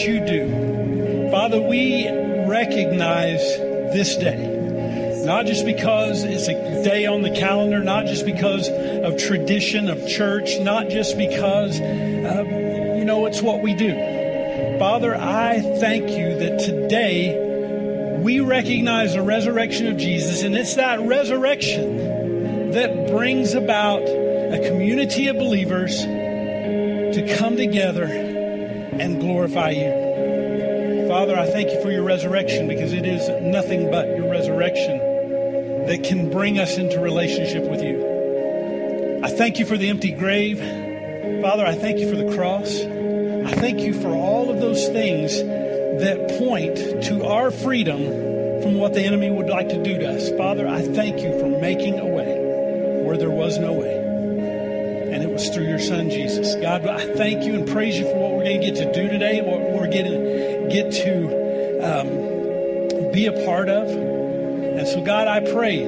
you do. Father, we recognize this day. Not just because it's a day on the calendar, not just because of tradition of church, not just because, uh, you know, it's what we do. Father, I thank you that today we recognize the resurrection of Jesus, and it's that resurrection that brings about a community of believers to come together and glorify you. Father, I thank you for your resurrection because it is nothing but your resurrection that can bring us into relationship with you. I thank you for the empty grave. Father, I thank you for the cross. I thank you for all of those things that point to our freedom from what the enemy would like to do to us. Father, I thank you for making a way where there was no way. And it was through your son, Jesus. God, I thank you and praise you for get to do today, what we're to get to um, be a part of. And so, God, I pray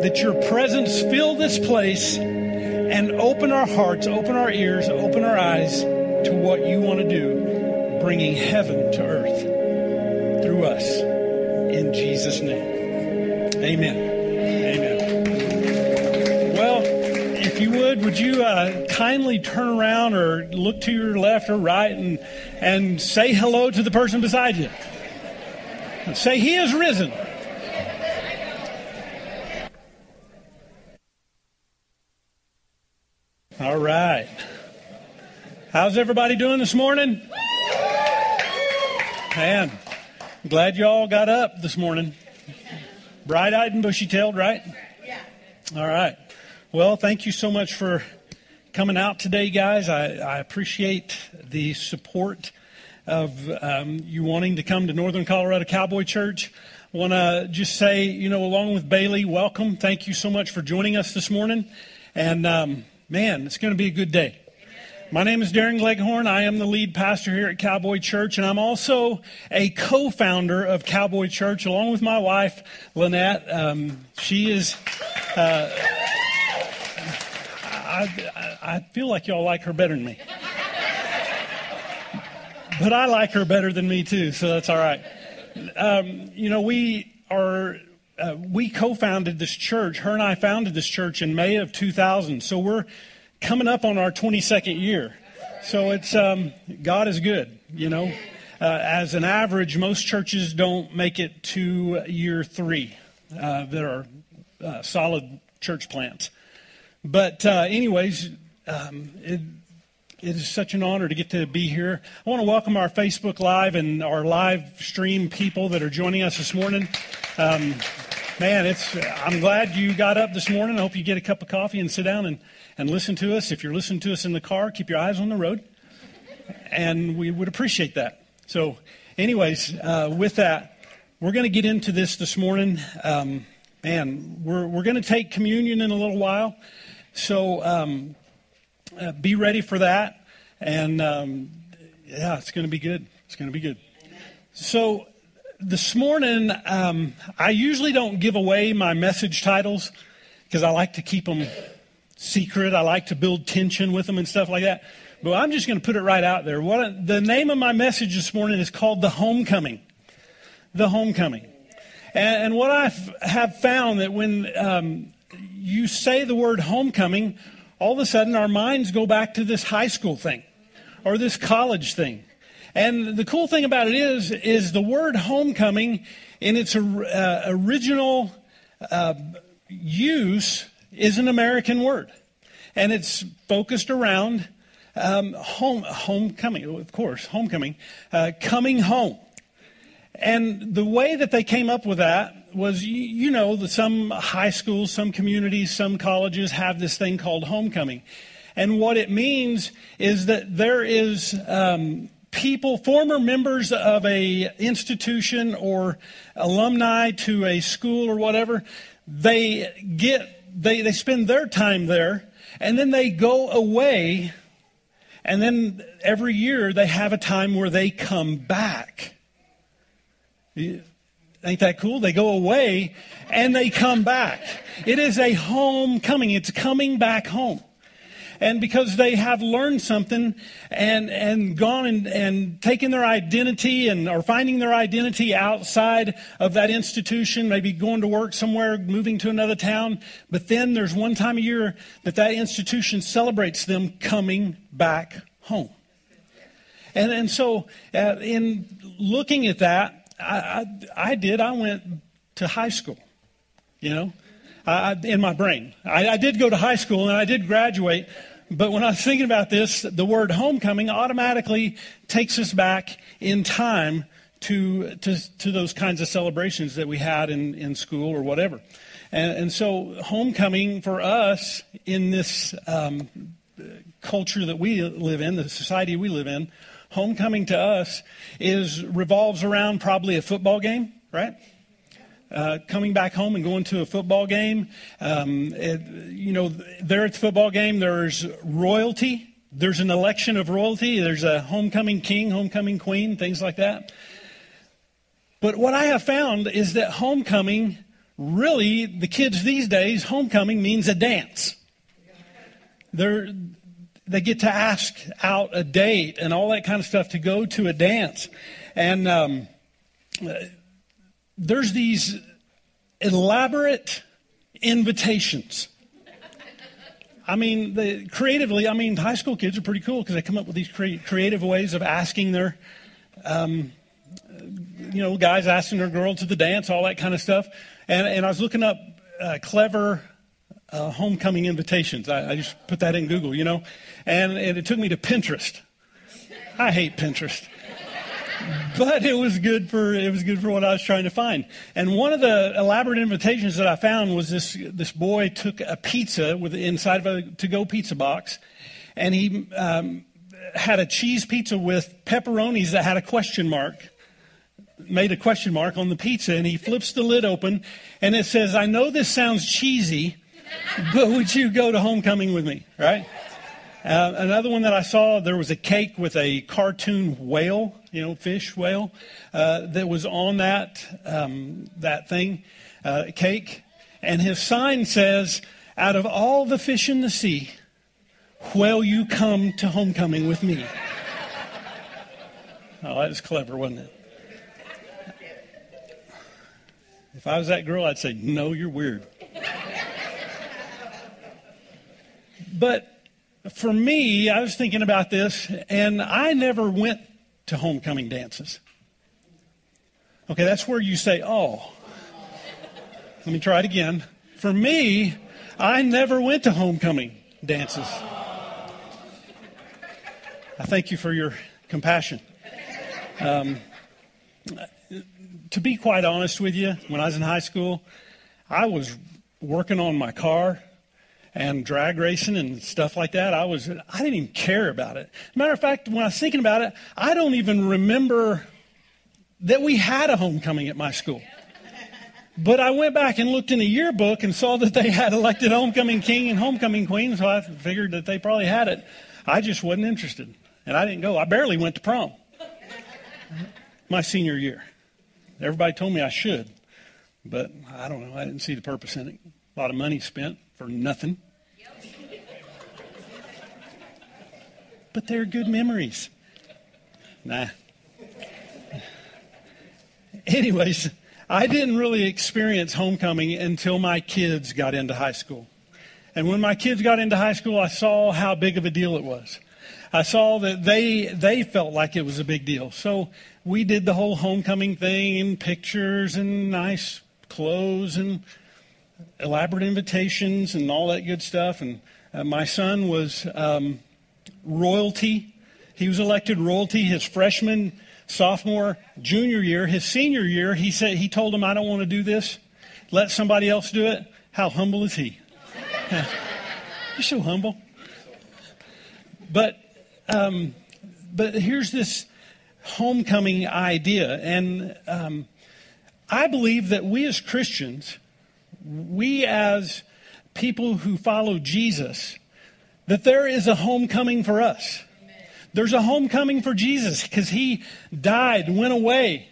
that your presence fill this place and open our hearts, open our ears, open our eyes to what you want to do, bringing heaven to earth through us. In Jesus' name. Amen. You would, would you uh, kindly turn around or look to your left or right and, and say hello to the person beside you? Say, He is risen. All right. How's everybody doing this morning? Man, I'm glad you all got up this morning. Bright eyed and bushy tailed, right? Yeah. All right. Well, thank you so much for coming out today, guys. I, I appreciate the support of um, you wanting to come to Northern Colorado Cowboy Church. I want to just say, you know, along with Bailey, welcome. Thank you so much for joining us this morning. And, um, man, it's going to be a good day. My name is Darren Gleghorn. I am the lead pastor here at Cowboy Church, and I'm also a co founder of Cowboy Church along with my wife, Lynette. Um, she is. Uh, I, I feel like y'all like her better than me. But I like her better than me, too, so that's all right. Um, you know, we are uh, we co-founded this church. Her and I founded this church in May of 2000. So we're coming up on our 22nd year. So it's um, God is good. You know, uh, as an average, most churches don't make it to year three uh, that are uh, solid church plants. But uh, anyways, um, it, it is such an honor to get to be here. I want to welcome our Facebook Live and our live stream people that are joining us this morning. Um, man, it's I'm glad you got up this morning. I hope you get a cup of coffee and sit down and, and listen to us. If you're listening to us in the car, keep your eyes on the road. And we would appreciate that. So, anyways, uh, with that, we're going to get into this this morning. Um, man, we're, we're going to take communion in a little while. So, um, uh, be ready for that. And um, yeah, it's going to be good. It's going to be good. So, this morning, um, I usually don't give away my message titles because I like to keep them secret. I like to build tension with them and stuff like that. But I'm just going to put it right out there. What the name of my message this morning is called the homecoming. The homecoming. And, and what I have found that when um, you say the word homecoming, all of a sudden our minds go back to this high school thing or this college thing. And the cool thing about it is, is the word homecoming in its uh, original uh, use is an American word. And it's focused around um, home, homecoming, of course, homecoming, uh, coming home. And the way that they came up with that was, you, know, some high schools, some communities, some colleges have this thing called homecoming. And what it means is that there is um, people, former members of a institution or alumni to a school or whatever, they get they, they spend their time there and then they go away and then every year they have a time where they come back. Ain't that cool? They go away and they come back. It is a homecoming. It's coming back home. and because they have learned something and, and gone and, and taken their identity and are finding their identity outside of that institution, maybe going to work somewhere, moving to another town. But then there's one time a year that that institution celebrates them coming back home. And, and so, uh, in looking at that, I, I, I, did. I went to high school, you know, I, in my brain. I, I did go to high school and I did graduate. But when I was thinking about this, the word homecoming automatically takes us back in time to, to, to those kinds of celebrations that we had in, in school or whatever. And, and so, homecoming for us in this um, culture that we live in, the society we live in, homecoming to us is revolves around probably a football game, right? Uh, coming back home and going to a football game. Um, it, you know, there at the football game, there's royalty. There's an election of royalty. There's a homecoming king, homecoming queen, things like that. But what I have found is that homecoming, really, the kids these days, homecoming means a dance. They're, they get to ask out a date and all that kind of stuff to go to a dance. And um, there's these elaborate invitations. I mean, the, creatively, I mean, high school kids are pretty cool because they come up with these cre- creative ways of asking their, um, you know, guys asking their girl to the dance, all that kind of stuff. And, and I was looking up uh, clever uh, homecoming invitations. I, I, just put that in Google, you know, and, and it took me to Pinterest. I hate Pinterest, but it was good for it was good for what I was trying to find. And one of the elaborate invitations that I found was this this boy took a pizza with inside of a to go pizza box, and he um, had a cheese pizza with pepperonis that had a question mark made a question mark on the pizza and he flips the lid open and it says, I know this sounds cheesy, but would you go to homecoming with me? Right? Uh, another one that I saw, there was a cake with a cartoon whale, you know, fish whale, uh, that was on that um, that thing, uh, cake, and his sign says, "Out of all the fish in the sea, will you come to homecoming with me?" oh, that was clever, wasn't it? If I was that girl, I'd say, "No, you're weird." But for me, I was thinking about this, and I never went to homecoming dances. Okay, that's where you say, oh. Let me try it again. For me, I never went to homecoming dances. I thank you for your compassion. Um, to be quite honest with you, when I was in high school, I was working on my car and drag racing and stuff like that. I was, I didn't even care about it. Matter of fact, when I was thinking about it, I don't even remember that we had a homecoming at my school. But I went back and looked in the yearbook and saw that they had elected homecoming king and homecoming queen, so I figured that they probably had it. I just wasn't interested, and I didn't go. I barely went to prom my senior year. Everybody told me I should, but I don't know. I didn't see the purpose in it. A lot of money spent for nothing. But they're good memories. Nah. Anyways, I didn't really experience homecoming until my kids got into high school. And when my kids got into high school, I saw how big of a deal it was. I saw that they they felt like it was a big deal. So we did the whole homecoming thing and pictures and nice clothes and elaborate invitations and all that good stuff. And uh, my son was um, royalty. He was elected royalty his freshman, sophomore, junior year. His senior year, he said he told him, "I don't want to do this. Let somebody else do it." How humble is he? You're so humble. But um, but here's this homecoming idea, and um, I believe that we as Christians we as people who follow Jesus, that there is a homecoming for us. There's a homecoming for Jesus because he died, went away,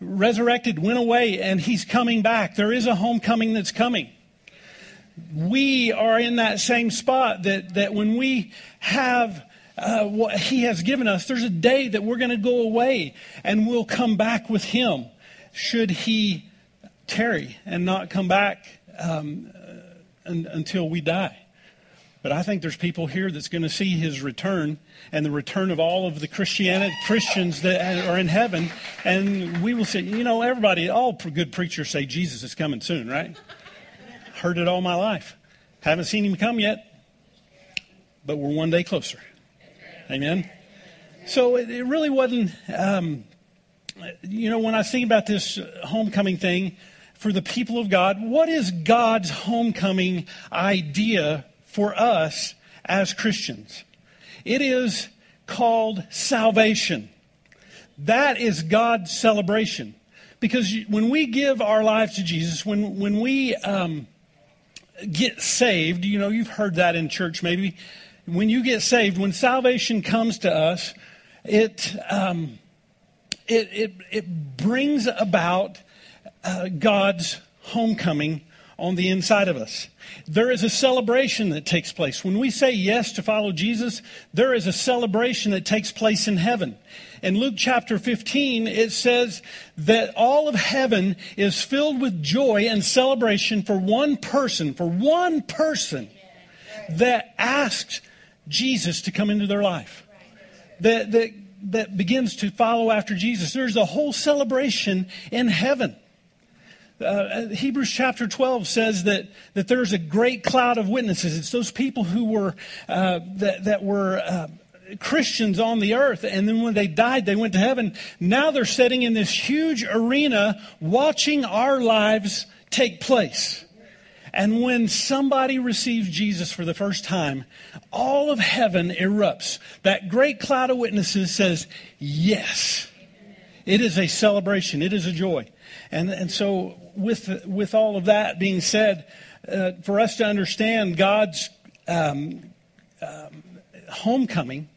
resurrected, went away, and he's coming back. There is a homecoming that's coming. we are in that same spot that, that when we have uh, what He has given us, there's a day that we're going to go away and we'll come back with Him should He tarry and not come back um, until we die. But I think there's people here that's going to see his return and the return of all of the Christianity Christians that are in heaven, and we will say, you know, everybody, all good preachers say Jesus is coming soon, right? Heard it all my life. Haven't seen him come yet, but we're one day closer. Amen. So it, it really wasn't. Um, you know, when I think about this homecoming thing for the people of God, what is God's homecoming idea for us as Christians. It is called salvation. That is God's celebration. Because when we give our lives to Jesus, when, when we um, get saved, you know, you've heard that in church maybe. When you get saved, when salvation comes to us, it, um, it, it, it brings about uh, God's homecoming on the inside of us. There is a celebration that takes place. When we say yes to follow Jesus, there is a celebration that takes place in heaven. In Luke chapter 15, it says that all of heaven is filled with joy and celebration for one person, for one person that asks Jesus to come into their life. That, that, that begins to follow after Jesus. There's a whole celebration in heaven. Uh, Hebrews chapter 12 says that, that there's a great cloud of witnesses. It's those people who were, uh, that, that were uh, Christians on the earth, and then when they died, they went to heaven. Now they're sitting in this huge arena watching our lives take place. And when somebody receives Jesus for the first time, all of heaven erupts. That great cloud of witnesses says, Yes. It is a celebration, it is a joy. And, and so, with, with all of that being said, uh, for us to understand God's um, um, homecoming,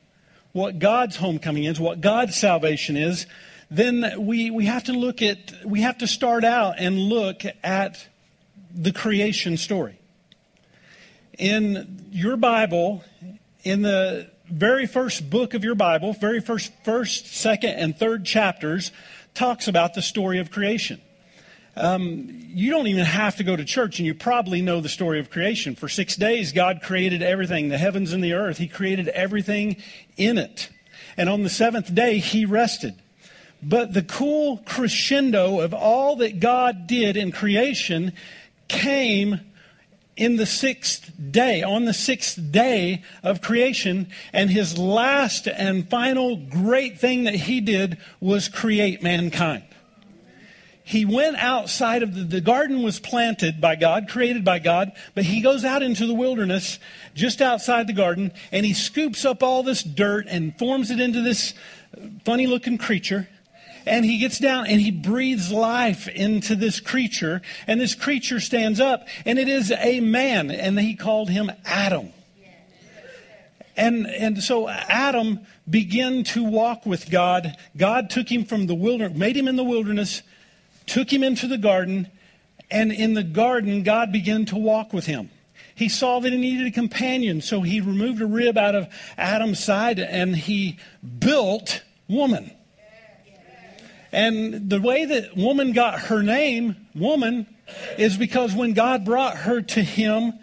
what God's homecoming is, what God's salvation is, then we, we have to look at, we have to start out and look at the creation story. In your Bible, in the very first book of your Bible, very first, first, second, and third chapters, talks about the story of creation. Um, you don't even have to go to church, and you probably know the story of creation. For six days, God created everything the heavens and the earth. He created everything in it. And on the seventh day, He rested. But the cool crescendo of all that God did in creation came in the sixth day, on the sixth day of creation, and his last and final great thing that he did was create mankind he went outside of the, the garden was planted by God, created by God, but he goes out into the wilderness just outside the garden and he scoops up all this dirt and forms it into this funny looking creature. And he gets down and he breathes life into this creature. And this creature stands up and it is a man. And he called him Adam. And, and so Adam began to walk with God. God took him from the wilderness, made him in the wilderness, took him into the garden, and in the garden, God began to walk with him. He saw that he needed a companion, so he removed a rib out of Adam's side and he built woman. And the way that woman got her name, woman, is because when God brought her to him,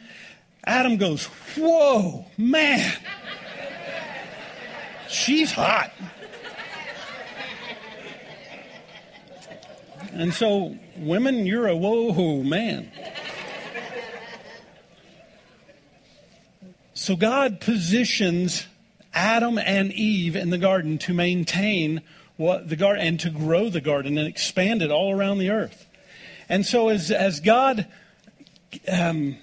Adam goes, Whoa, man, she's hot. And so, women, you're a whoa man. So, God positions Adam and Eve in the garden to maintain what the garden and to grow the garden and expand it all around the earth. And so, as, as God, um,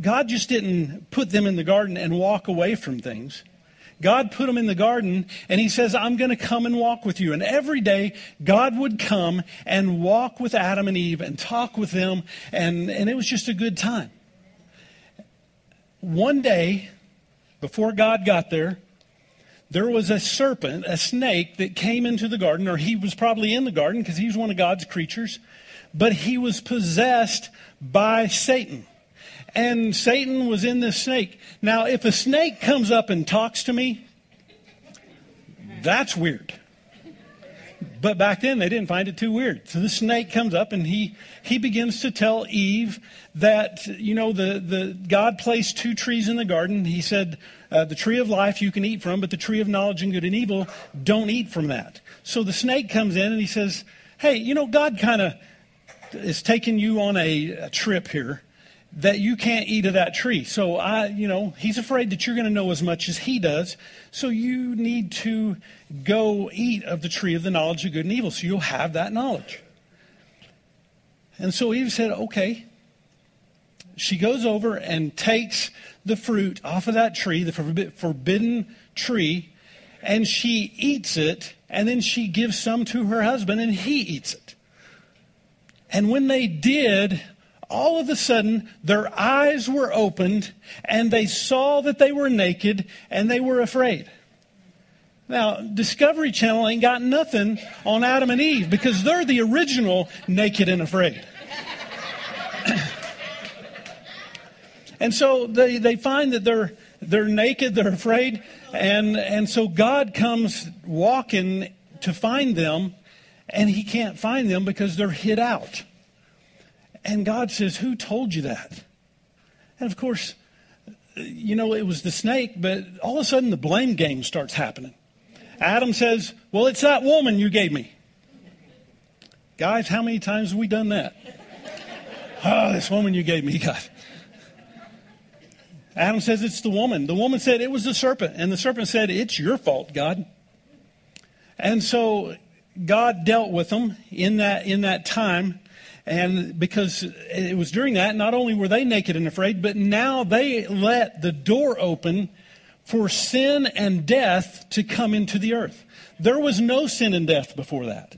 God just didn't put them in the garden and walk away from things. God put him in the garden and he says, I'm going to come and walk with you. And every day, God would come and walk with Adam and Eve and talk with them. And, and it was just a good time. One day, before God got there, there was a serpent, a snake that came into the garden, or he was probably in the garden because he's one of God's creatures, but he was possessed by Satan. And Satan was in this snake. Now, if a snake comes up and talks to me, that's weird. But back then they didn't find it too weird. So the snake comes up and he, he begins to tell Eve that, you know, the, the God placed two trees in the garden. He said, uh, the tree of life you can eat from, but the tree of knowledge and good and evil, don't eat from that. So the snake comes in and he says, hey, you know, God kind of is taking you on a, a trip here that you can't eat of that tree. So I, you know, he's afraid that you're going to know as much as he does. So you need to go eat of the tree of the knowledge of good and evil. So you'll have that knowledge. And so Eve said, okay. She goes over and takes the fruit off of that tree, the forbidden tree, and she eats it, and then she gives some to her husband, and he eats it. And when they did, all of a sudden their eyes were opened and they saw that they were naked and they were afraid. Now, Discovery Channel ain't got nothing on Adam and Eve because they're the original naked and afraid. and so they, they find that they're, they're naked, they're afraid, and, and so God comes walking to find them, and he can't find them because they're hid out. And God says, Who told you that? And of course, you know, it was the snake, but all of a sudden the blame game starts happening. Adam says, Well, it's that woman you gave me. Guys, how many times have we done that? Oh, this woman you gave me, God. Adam says it's the woman. The woman said it was the serpent. And the serpent said, It's your fault, God. And so God dealt with them in that, in that time. And because it was during that, not only were they naked and afraid, but now they let the door open for sin and death to come into the earth. There was no sin and death before that.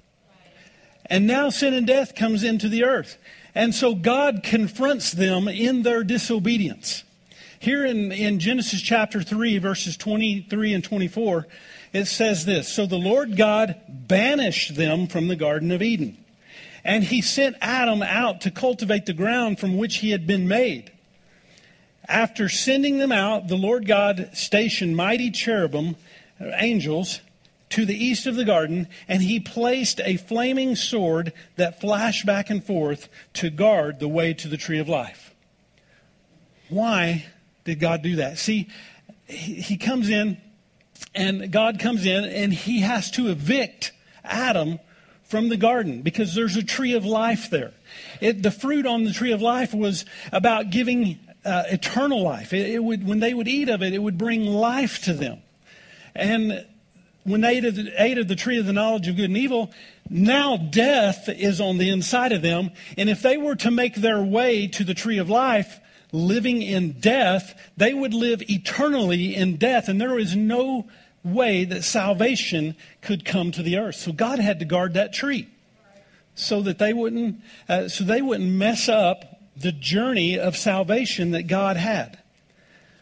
And now sin and death comes into the earth. And so God confronts them in their disobedience. Here in, in Genesis chapter 3, verses 23 and 24, it says this So the Lord God banished them from the Garden of Eden and he sent Adam out to cultivate the ground from which he had been made. After sending them out, the Lord God stationed mighty cherubim, angels, to the east of the garden, and he placed a flaming sword that flashed back and forth to guard the way to the tree of life. Why did God do that? See, he comes in, and God comes in, and he has to evict Adam from the garden because there's a tree of life there. It, the fruit on the tree of life was about giving uh, eternal life. It, it, would, when they would eat of it, it would bring life to them. And when they ate of, the, ate of the tree of the knowledge of good and evil, now death is on the inside of them. And if they were to make their way to the tree of life, living in death, they would live eternally in death. And there is no way that salvation could come to the earth. So God had to guard that tree so that they wouldn't, uh, so they wouldn't mess up the journey of salvation that God had.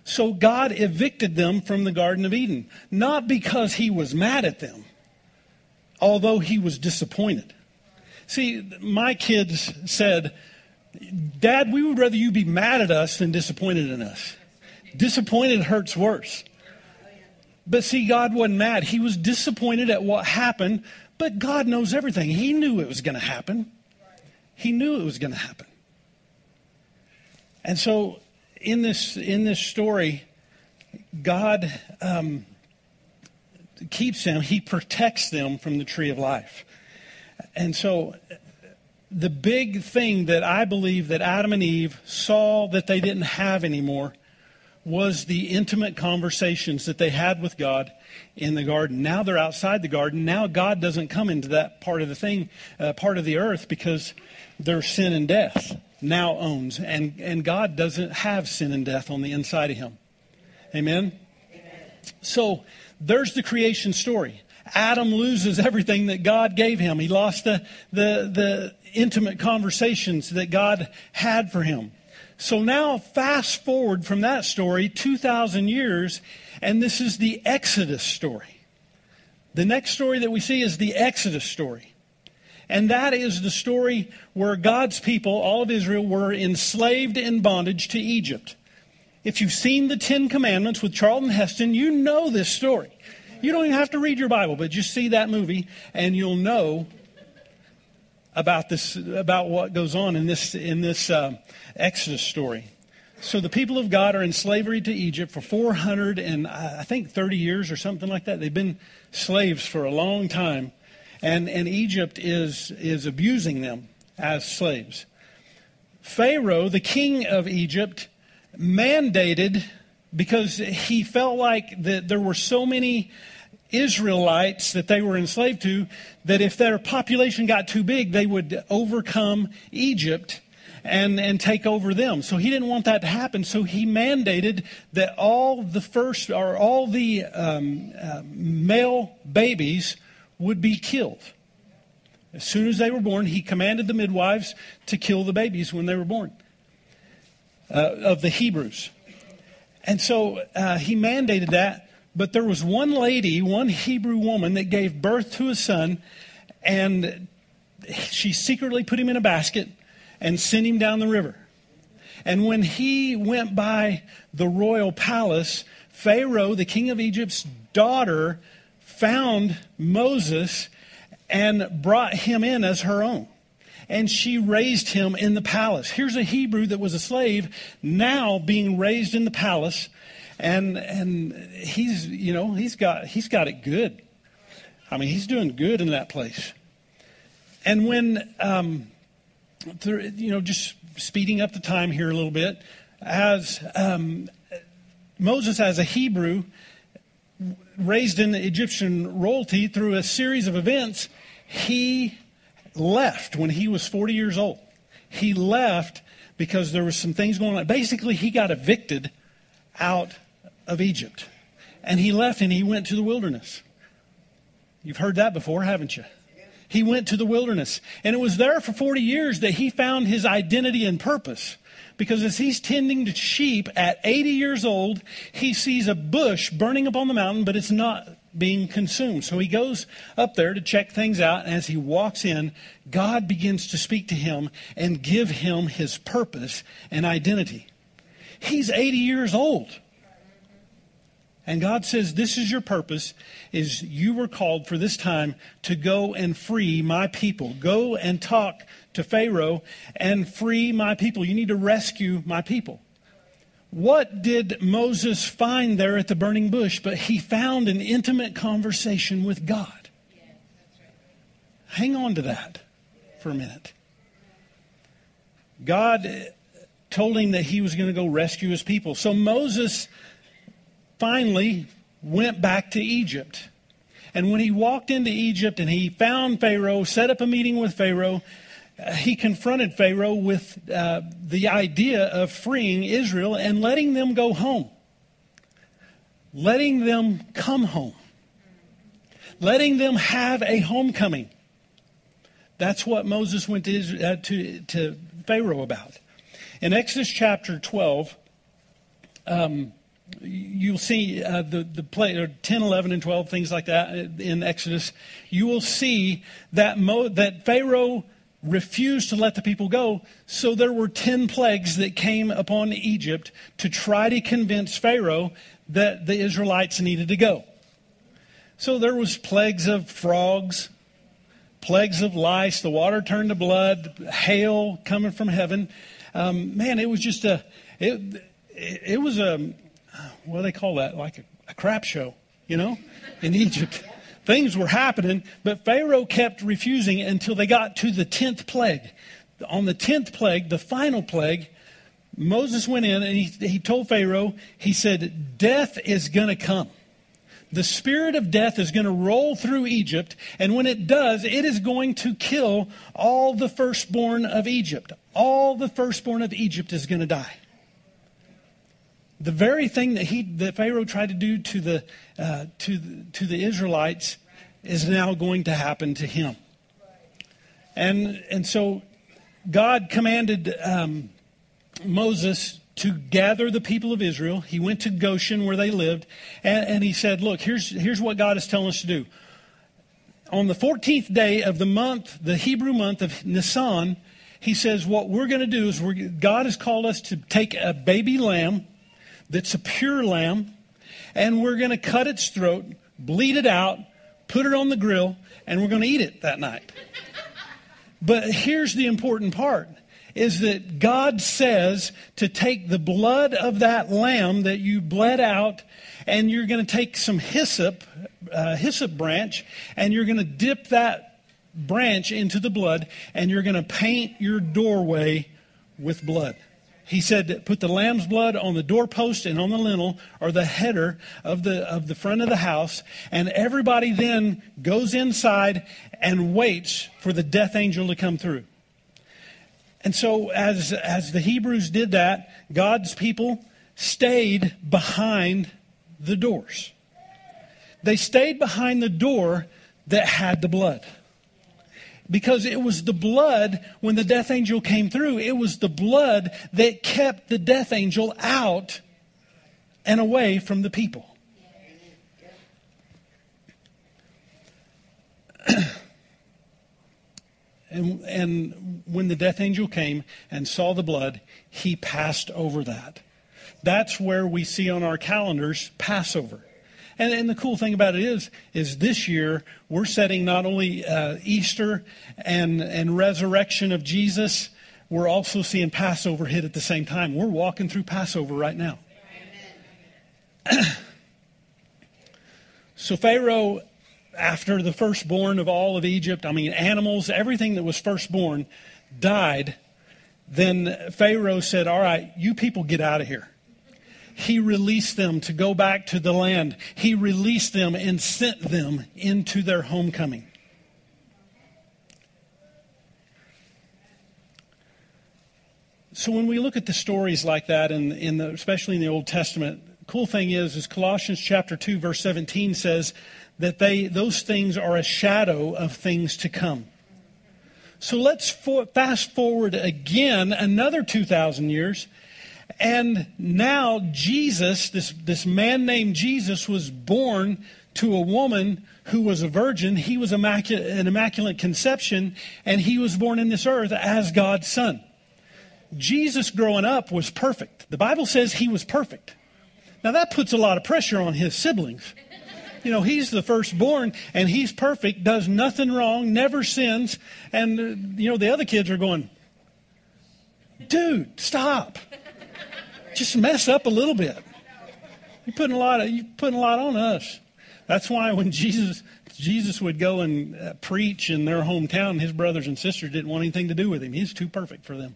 So God evicted them from the Garden of Eden, not because he was mad at them, although he was disappointed. See, my kids said, Dad, we would rather you be mad at us than disappointed in us. Disappointed hurts worse. But see, God wasn't mad. He was disappointed at what happened, but God knows everything. He knew it was going to happen. He knew it was going to happen. And so, in this in this story, God um, keeps them. He protects them from the tree of life. And so, the big thing that I believe that Adam and Eve saw that they didn't have anymore was the intimate conversations that they had with God in the garden. Now they're outside the garden. Now God doesn't come into that part of the thing, uh, part of the earth, because their sin and death now owns. And, and God doesn't have sin and death on the inside of him. Amen? Amen? So there's the creation story. Adam loses everything that God gave him. He lost the, the, the intimate conversations that God had for him. So now, fast forward from that story 2,000 years, and this is the Exodus story. The next story that we see is the Exodus story. And that is the story where God's people, all of Israel, were enslaved in bondage to Egypt. If you've seen the Ten Commandments with Charlton Heston, you know this story. You don't even have to read your Bible, but just see that movie and you'll know about this, about what goes on in this, in this uh, Exodus story. So the people of God are in slavery to Egypt for 400 and I think 30 years or something like that. They've been slaves for a long time. And, and Egypt is, is abusing them as slaves. Pharaoh, the king of Egypt, mandated because he felt like that there were so many Israelites that they were enslaved to that if their population got too big, they would overcome Egypt and, and take over them. So he didn't want that to happen. So he mandated that all the first or all the um, uh, male babies would be killed. As soon as they were born, he commanded the midwives to kill the babies when they were born uh, of the Hebrews. And so uh, he mandated that. But there was one lady, one Hebrew woman, that gave birth to a son, and she secretly put him in a basket and sent him down the river. And when he went by the royal palace, Pharaoh, the king of Egypt's daughter, found Moses and brought him in as her own. And she raised him in the palace. Here's a Hebrew that was a slave now being raised in the palace. And, and he's, you know, he's got, he's got it good. I mean, he's doing good in that place. And when, um, you know, just speeding up the time here a little bit, as um, Moses, as a Hebrew, raised in the Egyptian royalty through a series of events, he left when he was 40 years old. He left because there was some things going on. Basically, he got evicted out of Egypt. And he left and he went to the wilderness. You've heard that before, haven't you? He went to the wilderness. And it was there for 40 years that he found his identity and purpose. Because as he's tending to sheep at 80 years old, he sees a bush burning up on the mountain, but it's not being consumed. So he goes up there to check things out. And as he walks in, God begins to speak to him and give him his purpose and identity. He's 80 years old. And God says, This is your purpose, is you were called for this time to go and free my people. Go and talk to Pharaoh and free my people. You need to rescue my people. What did Moses find there at the burning bush? But he found an intimate conversation with God. Hang on to that for a minute. God told him that he was going to go rescue his people. So Moses finally went back to Egypt. And when he walked into Egypt and he found Pharaoh, set up a meeting with Pharaoh, uh, he confronted Pharaoh with uh, the idea of freeing Israel and letting them go home, letting them come home, letting them have a homecoming. That's what Moses went to, uh, to, to Pharaoh about. In Exodus chapter 12, um, you'll see uh, the, the play, 10, 11, and 12, things like that in Exodus. You will see that, Mo, that Pharaoh refused to let the people go. So there were 10 plagues that came upon Egypt to try to convince Pharaoh that the Israelites needed to go. So there was plagues of frogs, plagues of lice, the water turned to blood, hail coming from heaven. Um, man, it was just a, it, it was a, what do they call that? Like a, a crap show, you know, in Egypt. Things were happening, but Pharaoh kept refusing until they got to the 10th plague. On the 10th plague, the final plague, Moses went in and he, he told Pharaoh, he said, Death is going to come. The spirit of death is going to roll through Egypt, and when it does, it is going to kill all the firstborn of Egypt. All the firstborn of Egypt is going to die. The very thing that he, that Pharaoh tried to do to the, uh, to, the, to the Israelites is now going to happen to him. And, and so God commanded um, Moses to gather the people of Israel. He went to Goshen where they lived, and, and he said, Look, here's, here's what God is telling us to do. on the 14th day of the month, the Hebrew month of Nisan, he says, What we're going to do is God has called us to take a baby lamb that's a pure lamb, and we're going to cut its throat, bleed it out, put it on the grill, and we're going to eat it that night. but here's the important part is that God says to take the blood of that lamb that you bled out, and you're going to take some hyssop, uh, hyssop branch, and you're going to dip that branch into the blood, and you're going to paint your doorway with blood. He said, put the lamb's blood on the doorpost and on the lintel or the header of the, of the front of the house. And everybody then goes inside and waits for the death angel to come through. And so, as, as the Hebrews did that, God's people stayed behind the doors. They stayed behind the door that had the blood. Because it was the blood, when the death angel came through, it was the blood that kept the death angel out and away from the people. and, and when the death angel came and saw the blood, he passed over that. That's where we see on our calendars Passover. And, and the cool thing about it is, is this year we're setting not only uh, Easter and, and resurrection of Jesus, we're also seeing Passover hit at the same time. We're walking through Passover right now. so Pharaoh, after the firstborn of all of Egypt, I mean animals, everything that was firstborn, died. Then Pharaoh said, "All right, you people get out of here." He released them to go back to the land. He released them and sent them into their homecoming. So when we look at the stories like that, in, in the, especially in the Old Testament, cool thing is, is Colossians chapter 2, verse 17 says that they, those things are a shadow of things to come. So let's for, fast forward again another 2,000 years and now Jesus, this, this man named Jesus, was born to a woman who was a virgin. He was immaculate, an immaculate conception, and he was born in this earth as God's son. Jesus growing up was perfect. The Bible says he was perfect. Now that puts a lot of pressure on his siblings. You know, he's the firstborn and he's perfect, does nothing wrong, never sins. And, uh, you know, the other kids are going, dude, stop just mess up a little bit. You're putting a lot of you putting a lot on us. That's why when Jesus Jesus would go and uh, preach in their hometown, his brothers and sisters didn't want anything to do with him. He's too perfect for them.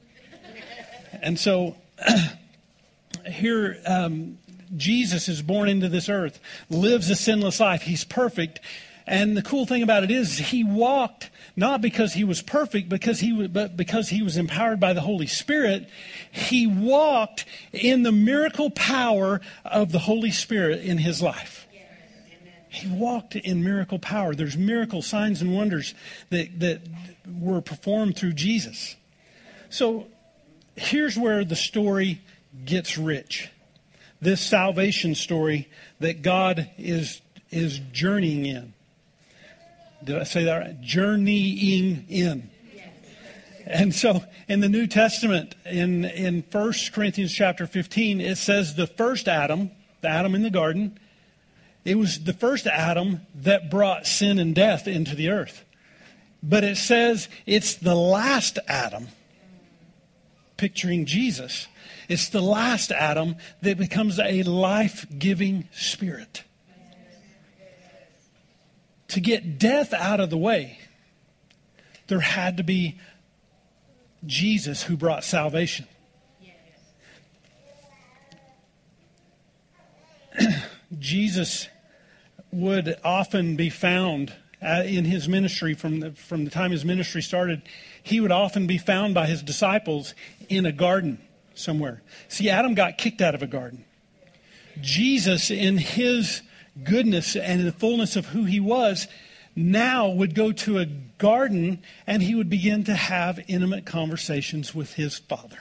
And so here, um, Jesus is born into this earth, lives a sinless life. He's perfect. And the cool thing about it is he walked not because he was perfect, because he was, but because he was empowered by the Holy Spirit. He walked in the miracle power of the Holy Spirit in his life. He walked in miracle power. There's miracle signs and wonders that, that were performed through Jesus. So here's where the story gets rich. This salvation story that God is, is journeying in. Did I say that right? Journeying in. And so in the New Testament, in, in 1 Corinthians chapter 15, it says the first Adam, the Adam in the garden, it was the first Adam that brought sin and death into the earth. But it says it's the last Adam, picturing Jesus. It's the last Adam that becomes a life giving spirit to get death out of the way, there had to be Jesus who brought salvation. Yes. Jesus would often be found uh, in his ministry from the, from the time his ministry started. He would often be found by his disciples in a garden somewhere. See, Adam got kicked out of a garden. Jesus, in his goodness and the fullness of who he was, now would go to a garden and he would begin to have intimate conversations with his Father,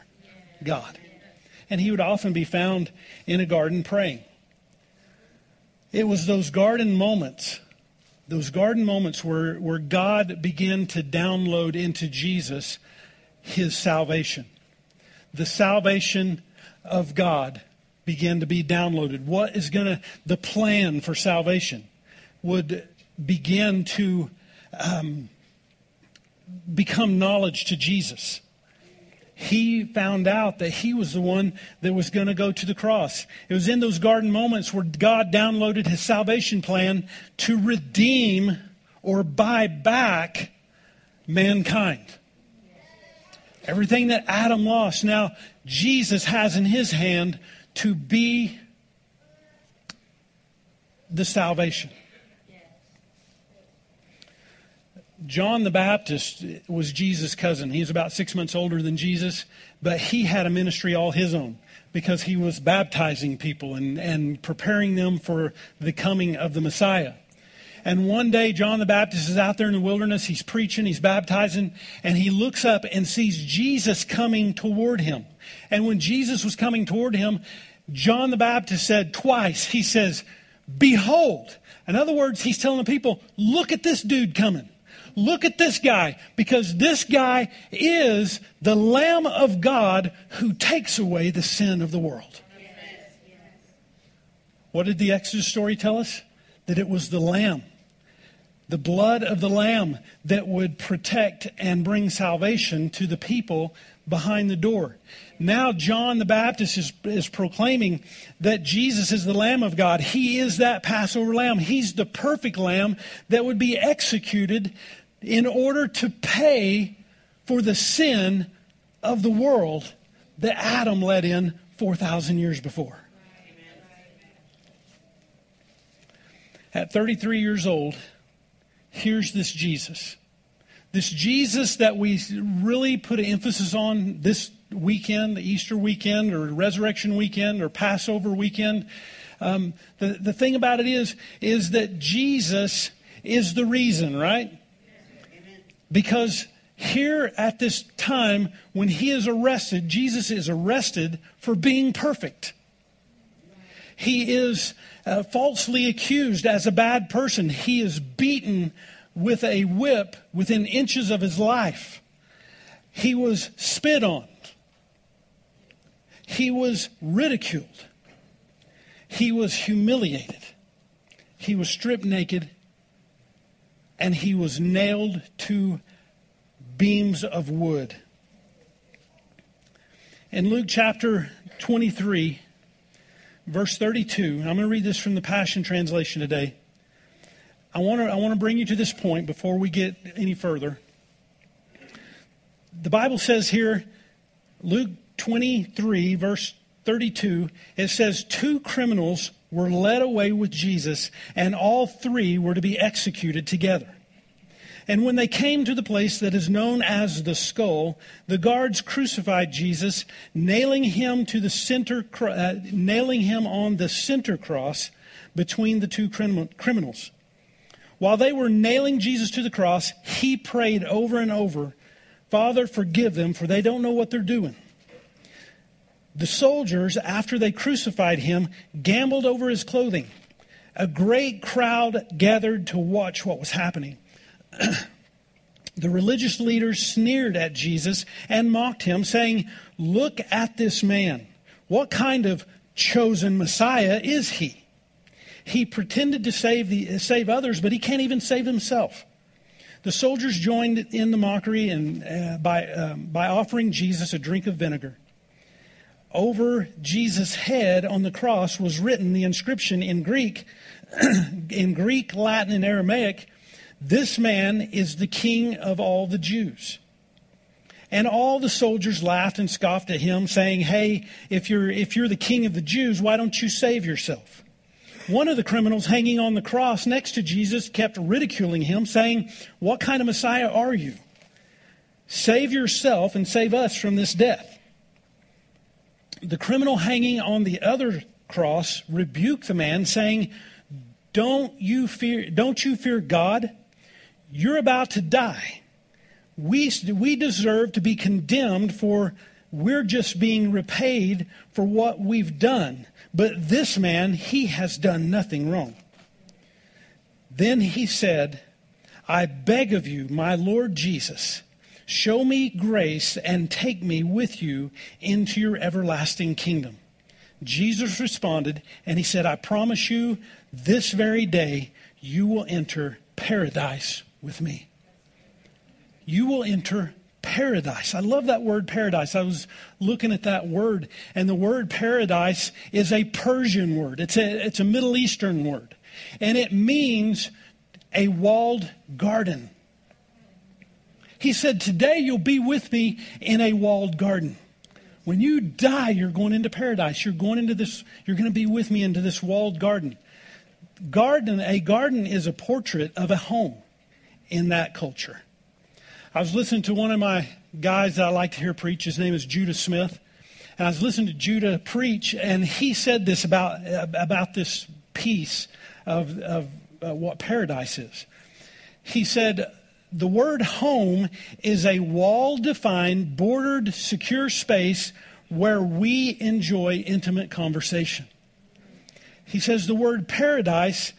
God. And he would often be found in a garden praying. It was those garden moments those garden moments where, where God began to download into Jesus his salvation. The salvation of God began to be downloaded. What is going to, the plan for salvation would begin to um, become knowledge to Jesus. He found out that he was the one that was going to go to the cross. It was in those garden moments where God downloaded his salvation plan to redeem or buy back mankind. Everything that Adam lost, now Jesus has in his hand to be the salvation. John the Baptist was Jesus' cousin. He's about six months older than Jesus, but he had a ministry all his own because he was baptizing people and, and preparing them for the coming of the Messiah. And one day, John the Baptist is out there in the wilderness. He's preaching, he's baptizing, and he looks up and sees Jesus coming toward him. And when Jesus was coming toward him, John the Baptist said twice, he says, Behold. In other words, he's telling the people, Look at this dude coming. Look at this guy, because this guy is the Lamb of God who takes away the sin of the world. What did the Exodus story tell us? That it was the Lamb, the blood of the Lamb that would protect and bring salvation to the people behind the door. Now, John the Baptist is, is proclaiming that Jesus is the Lamb of God. He is that Passover lamb. He's the perfect lamb that would be executed in order to pay for the sin of the world that Adam let in 4,000 years before. At 33 years old, here's this Jesus. This Jesus that we really put an emphasis on this weekend, the Easter weekend, or Resurrection weekend, or Passover weekend. Um, the, the thing about it is, is that Jesus is the reason, right? Because here at this time, when he is arrested, Jesus is arrested for being perfect. He is uh, falsely accused as a bad person. He is beaten with a whip within inches of his life. He was spit on. He was ridiculed. He was humiliated. He was stripped naked and he was nailed to beams of wood. In Luke chapter 23, verse 32, I'm going to read this from the Passion Translation today. I want to, I want to bring you to this point before we get any further. The Bible says here, Luke 23, verse 32, it says, Two criminals were led away with Jesus, and all three were to be executed together. And when they came to the place that is known as the skull, the guards crucified Jesus, nailing him to the center, uh, nailing him on the center cross between the two criminals. While they were nailing Jesus to the cross, he prayed over and over, Father, forgive them, for they don't know what they're doing. The soldiers, after they crucified him, gambled over his clothing. A great crowd gathered to watch what was happening. The religious leaders sneered at Jesus and mocked him, saying, Look at this man. What kind of chosen Messiah is he? He pretended to save, the, save others, but he can't even save himself. The soldiers joined in the mockery and, uh, by, um, by offering Jesus a drink of vinegar over Jesus' head on the cross was written the inscription in Greek, in Greek, Latin, and Aramaic This man is the king of all the Jews. And all the soldiers laughed and scoffed at him, saying, Hey, if you're, if you're the king of the Jews, why don't you save yourself? One of the criminals hanging on the cross next to Jesus kept ridiculing him, saying, What kind of Messiah are you? Save yourself and save us from this death the criminal hanging on the other cross rebuked the man, saying, Don't you fear, don't you fear God? You're about to die. We, we deserve to be condemned for we're just being repaid for what we've done. But this man, he has done nothing wrong. Then he said, I beg of you, my Lord Jesus, show me grace and take me with you into your everlasting kingdom. Jesus responded, and he said, I promise you, this very day you will enter paradise with me. You will enter paradise. I love that word paradise. I was looking at that word, and the word paradise is a Persian word, it's a, it's a Middle Eastern word, and it means a walled garden. He said, Today you'll be with me in a walled garden. When you die, you're going into paradise. You're going into this, you're going to be with me into this walled garden. Garden, a garden is a portrait of a home in that culture. I was listening to one of my guys that I like to hear preach. His name is Judah Smith. And I was listening to Judah preach, and he said this about, about this piece of, of uh, what paradise is. He said, the word home is a wall defined, bordered, secure space where we enjoy intimate conversation. He says the word paradise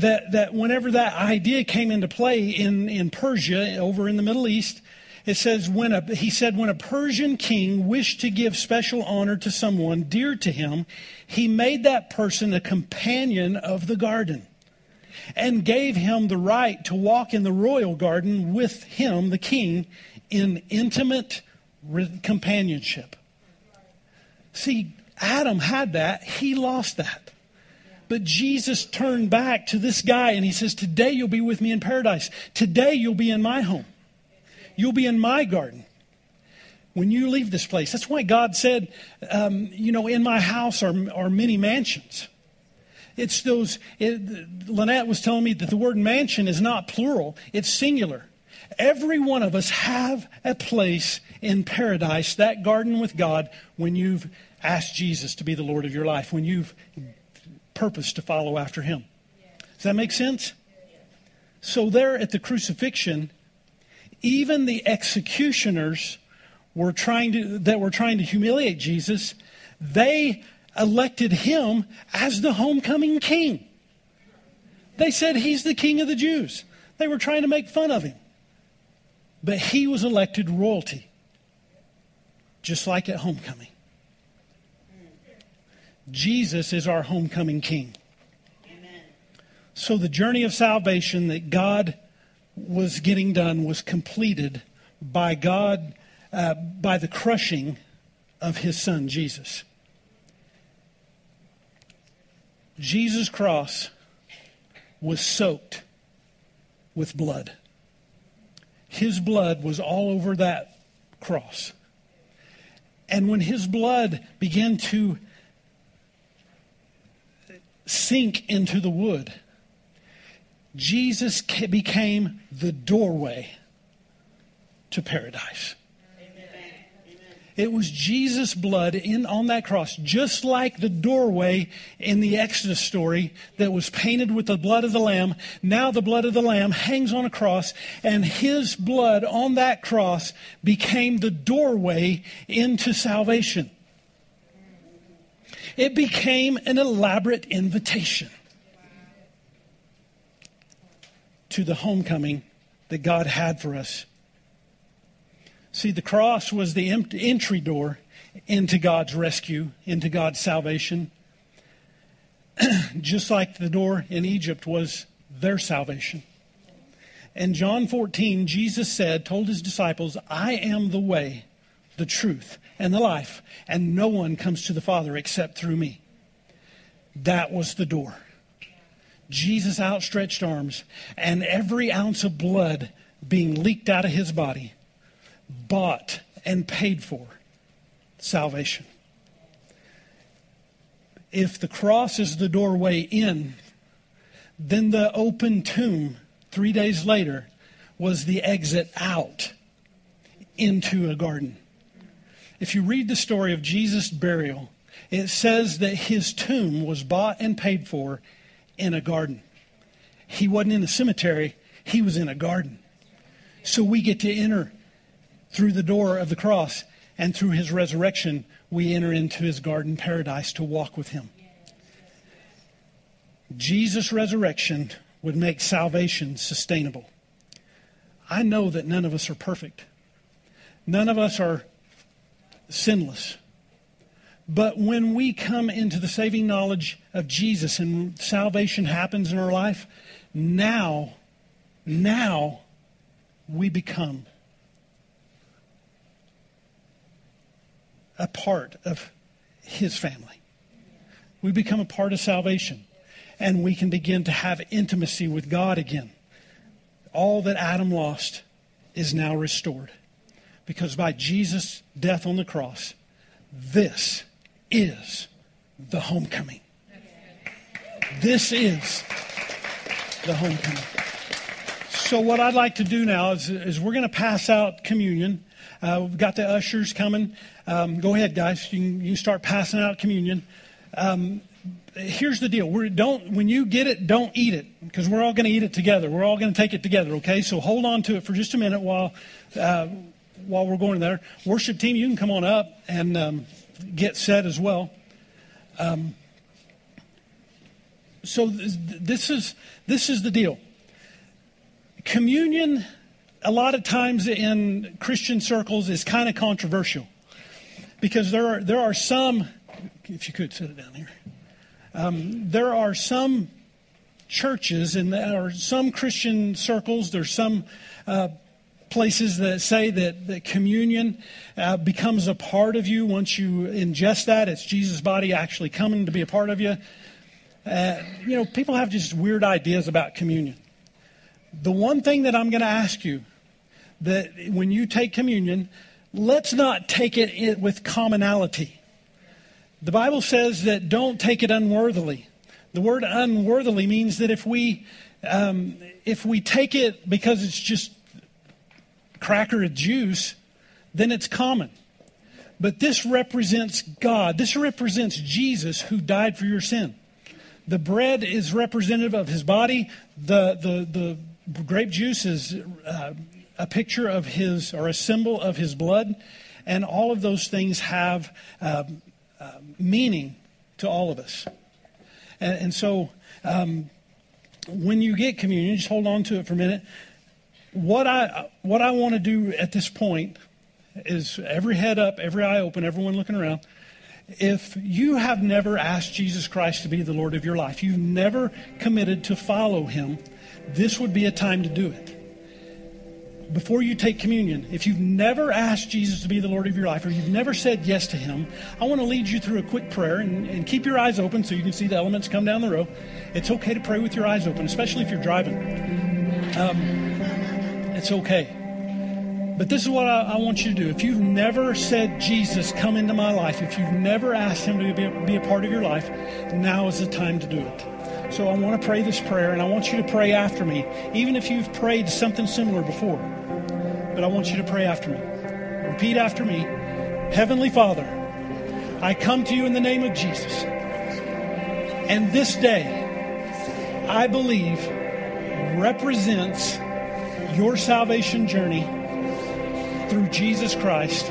that, that whenever that idea came into play in, in Persia, over in the Middle East, it says, when a, he said, when a Persian king wished to give special honor to someone dear to him, he made that person a companion of the garden and gave him the right to walk in the royal garden with him, the king, in intimate companionship. See, Adam had that, he lost that. But Jesus turned back to this guy and he says, Today you'll be with me in paradise. Today you'll be in my home. You'll be in my garden when you leave this place. That's why God said, um, You know, in my house are, are many mansions. It's those, it, Lynette was telling me that the word mansion is not plural, it's singular. Every one of us have a place in paradise, that garden with God, when you've asked Jesus to be the Lord of your life, when you've purpose to follow after him. Does that make sense? So, there at the crucifixion, even the executioners were trying to, that were trying to humiliate Jesus, they elected him as the homecoming king. They said he's the king of the Jews. They were trying to make fun of him. But he was elected royalty, just like at homecoming. Jesus is our homecoming king. Amen. So the journey of salvation that God was getting done was completed by God, uh, by the crushing of his son, Jesus. Jesus' cross was soaked with blood. His blood was all over that cross. And when his blood began to sink into the wood. Jesus became the doorway to paradise. It was Jesus' blood in on that cross, just like the doorway in the Exodus story that was painted with the blood of the Lamb. Now the blood of the Lamb hangs on a cross, and his blood on that cross became the doorway into salvation. It became an elaborate invitation to the homecoming that God had for us. See, the cross was the entry door into God's rescue, into God's salvation, just like the door in Egypt was their salvation. In John 14, Jesus said, told his disciples, I am the way, the truth, and the life, and no one comes to the Father except through me. That was the door. Jesus' outstretched arms and every ounce of blood being leaked out of his body bought and paid for salvation. If the cross is the doorway in, then the open tomb three days later was the exit out into a garden. If you read the story of Jesus' burial, it says that his tomb was bought and paid for in a garden. He wasn't in a cemetery, he was in a garden. So we get to enter through the door of the cross, and through his resurrection, we enter into his garden paradise to walk with him. Jesus' resurrection would make salvation sustainable. I know that none of us are perfect. None of us are sinless. But when we come into the saving knowledge of Jesus and salvation happens in our life, now, now we become a part of his family. We become a part of salvation and we can begin to have intimacy with God again. All that Adam lost is now restored because by Jesus' death on the cross, this is the homecoming. This is the homecoming. So, what I'd like to do now is, is we're going to pass out communion. Uh, we've got the ushers coming. Um, go ahead, guys. You can, you can start passing out communion. Um, here's the deal. We're, don't when you get it, don't eat it because we're all going to eat it together. We're all going to take it together. Okay, so hold on to it for just a minute while uh, while we're going there. Worship team, you can come on up and um, get set as well. Um, so this is this is the deal. Communion, a lot of times in Christian circles, is kind of controversial because there are there are some. If you could sit it down here. Um, there are some churches and there are some Christian circles, there's some uh, places that say that, that communion uh, becomes a part of you once you ingest that. It's Jesus' body actually coming to be a part of you. Uh, you know, people have just weird ideas about communion. The one thing that I'm going to ask you that when you take communion, let's not take it with commonality. The Bible says that don't take it unworthily. The word unworthily means that if we um, if we take it because it's just cracker of juice, then it's common. But this represents God. This represents Jesus who died for your sin. The bread is representative of his body. The, the, the grape juice is uh, a picture of his, or a symbol of his blood. And all of those things have um, uh, meaning to all of us. And, and so um, when you get communion, just hold on to it for a minute. What I, what I want to do at this point is every head up, every eye open, everyone looking around. If you have never asked Jesus Christ to be the Lord of your life, you've never committed to follow him, this would be a time to do it before you take communion, if you've never asked Jesus to be the Lord of your life or you've never said yes to Him, I want to lead you through a quick prayer and, and, keep your eyes open so you can see the elements come down the row. It's okay to pray with your eyes open, especially if you're driving. Um, it's okay. But this is what I, I, want you to do. If you've never said, Jesus, come into my life, if you've never asked Him to be a, be a part of your life, now is the time to do it. So I want to pray this prayer, and I want you to pray after me, even if you've prayed something similar before. But I want you to pray after me. Repeat after me Heavenly Father, I come to you in the name of Jesus. And this day, I believe, represents your salvation journey through Jesus Christ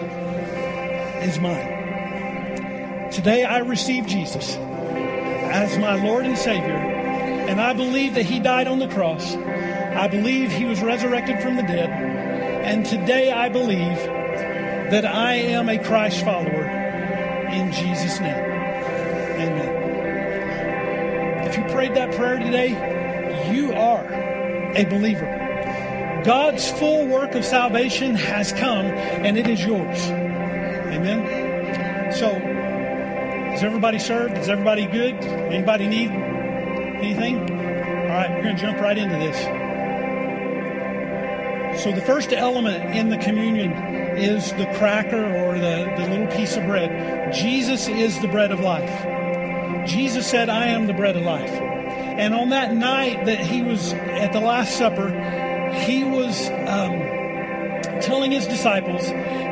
is mine. Today, I receive Jesus as my Lord and Savior, and I believe that He died on the cross. I believe He was resurrected from the dead. And today I believe that I am a Christ follower in Jesus' name. Amen. If you prayed that prayer today, you are a believer. God's full work of salvation has come and it is yours. Amen. So, is everybody served? Is everybody good? Anybody need anything? All right, we're going to jump right into this. So, the first element in the communion is the cracker or the, the little piece of bread. Jesus is the bread of life. Jesus said, I am the bread of life. And on that night that he was at the Last Supper, he was. Um, telling his disciples,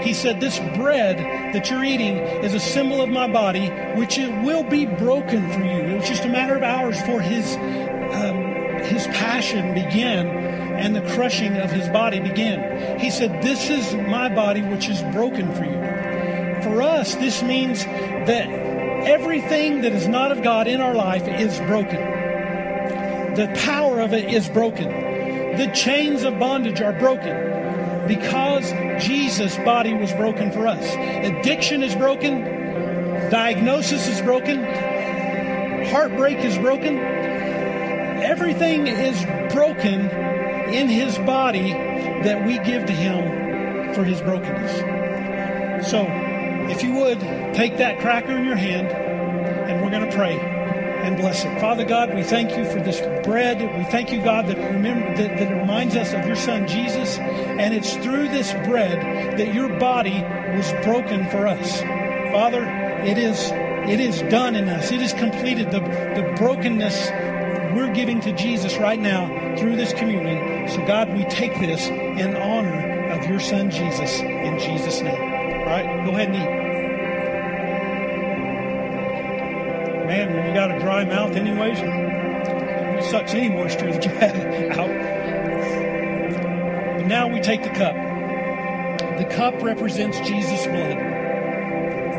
he said, This bread that you're eating is a symbol of my body, which it will be broken for you. It was just a matter of hours for his, um, his passion began and the crushing of his body began. He said, This is my body, which is broken for you. For us, this means that everything that is not of God in our life is broken. the power of it is broken. The chains of bondage are broken because Jesus' body was broken for us. Addiction is broken. Diagnosis is broken. Heartbreak is broken. Everything is broken in his body that we give to him for his brokenness. So, if you would, take that cracker in your hand and we're going to pray and bless it. Father God, we thank you for this bread. We thank you, God, that, remember, that, that reminds us of your son Jesus. And it's through this bread that your body was broken for us. Father, it is, it is done in us. It is completed. The, the brokenness we're giving to Jesus right now through this communion. So, God, we take this in honor of your son Jesus in Jesus' name. All right, go ahead and eat. Man, when you got a dry mouth, anyways, it sucks any moisture that you have out. But now we take the cup. The cup represents Jesus' blood.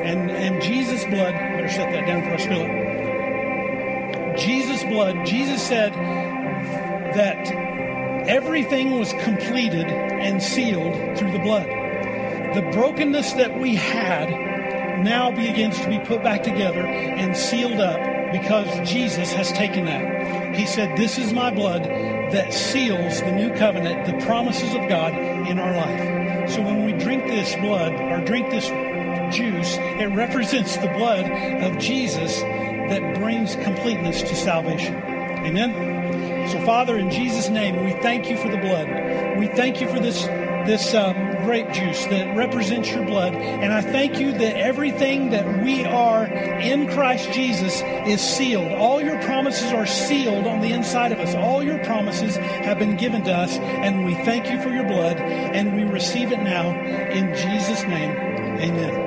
And, and Jesus' blood, better set that down before I spill it. Jesus' blood, Jesus said that everything was completed and sealed through the blood. The brokenness that we had now begins to be put back together and sealed up because Jesus has taken that. He said, This is my blood that seals the new covenant, the promises of God in our life. So when we drink this blood or drink this juice, it represents the blood of Jesus that brings completeness to salvation. Amen. So, Father, in Jesus' name, we thank you for the blood. We thank you for this this um, grape juice that represents your blood. And I thank you that everything that we are in Christ Jesus is sealed. All your promises are sealed on the inside of us. All your promises have been given to us. And we thank you for your blood. And we receive it now in Jesus' name. Amen.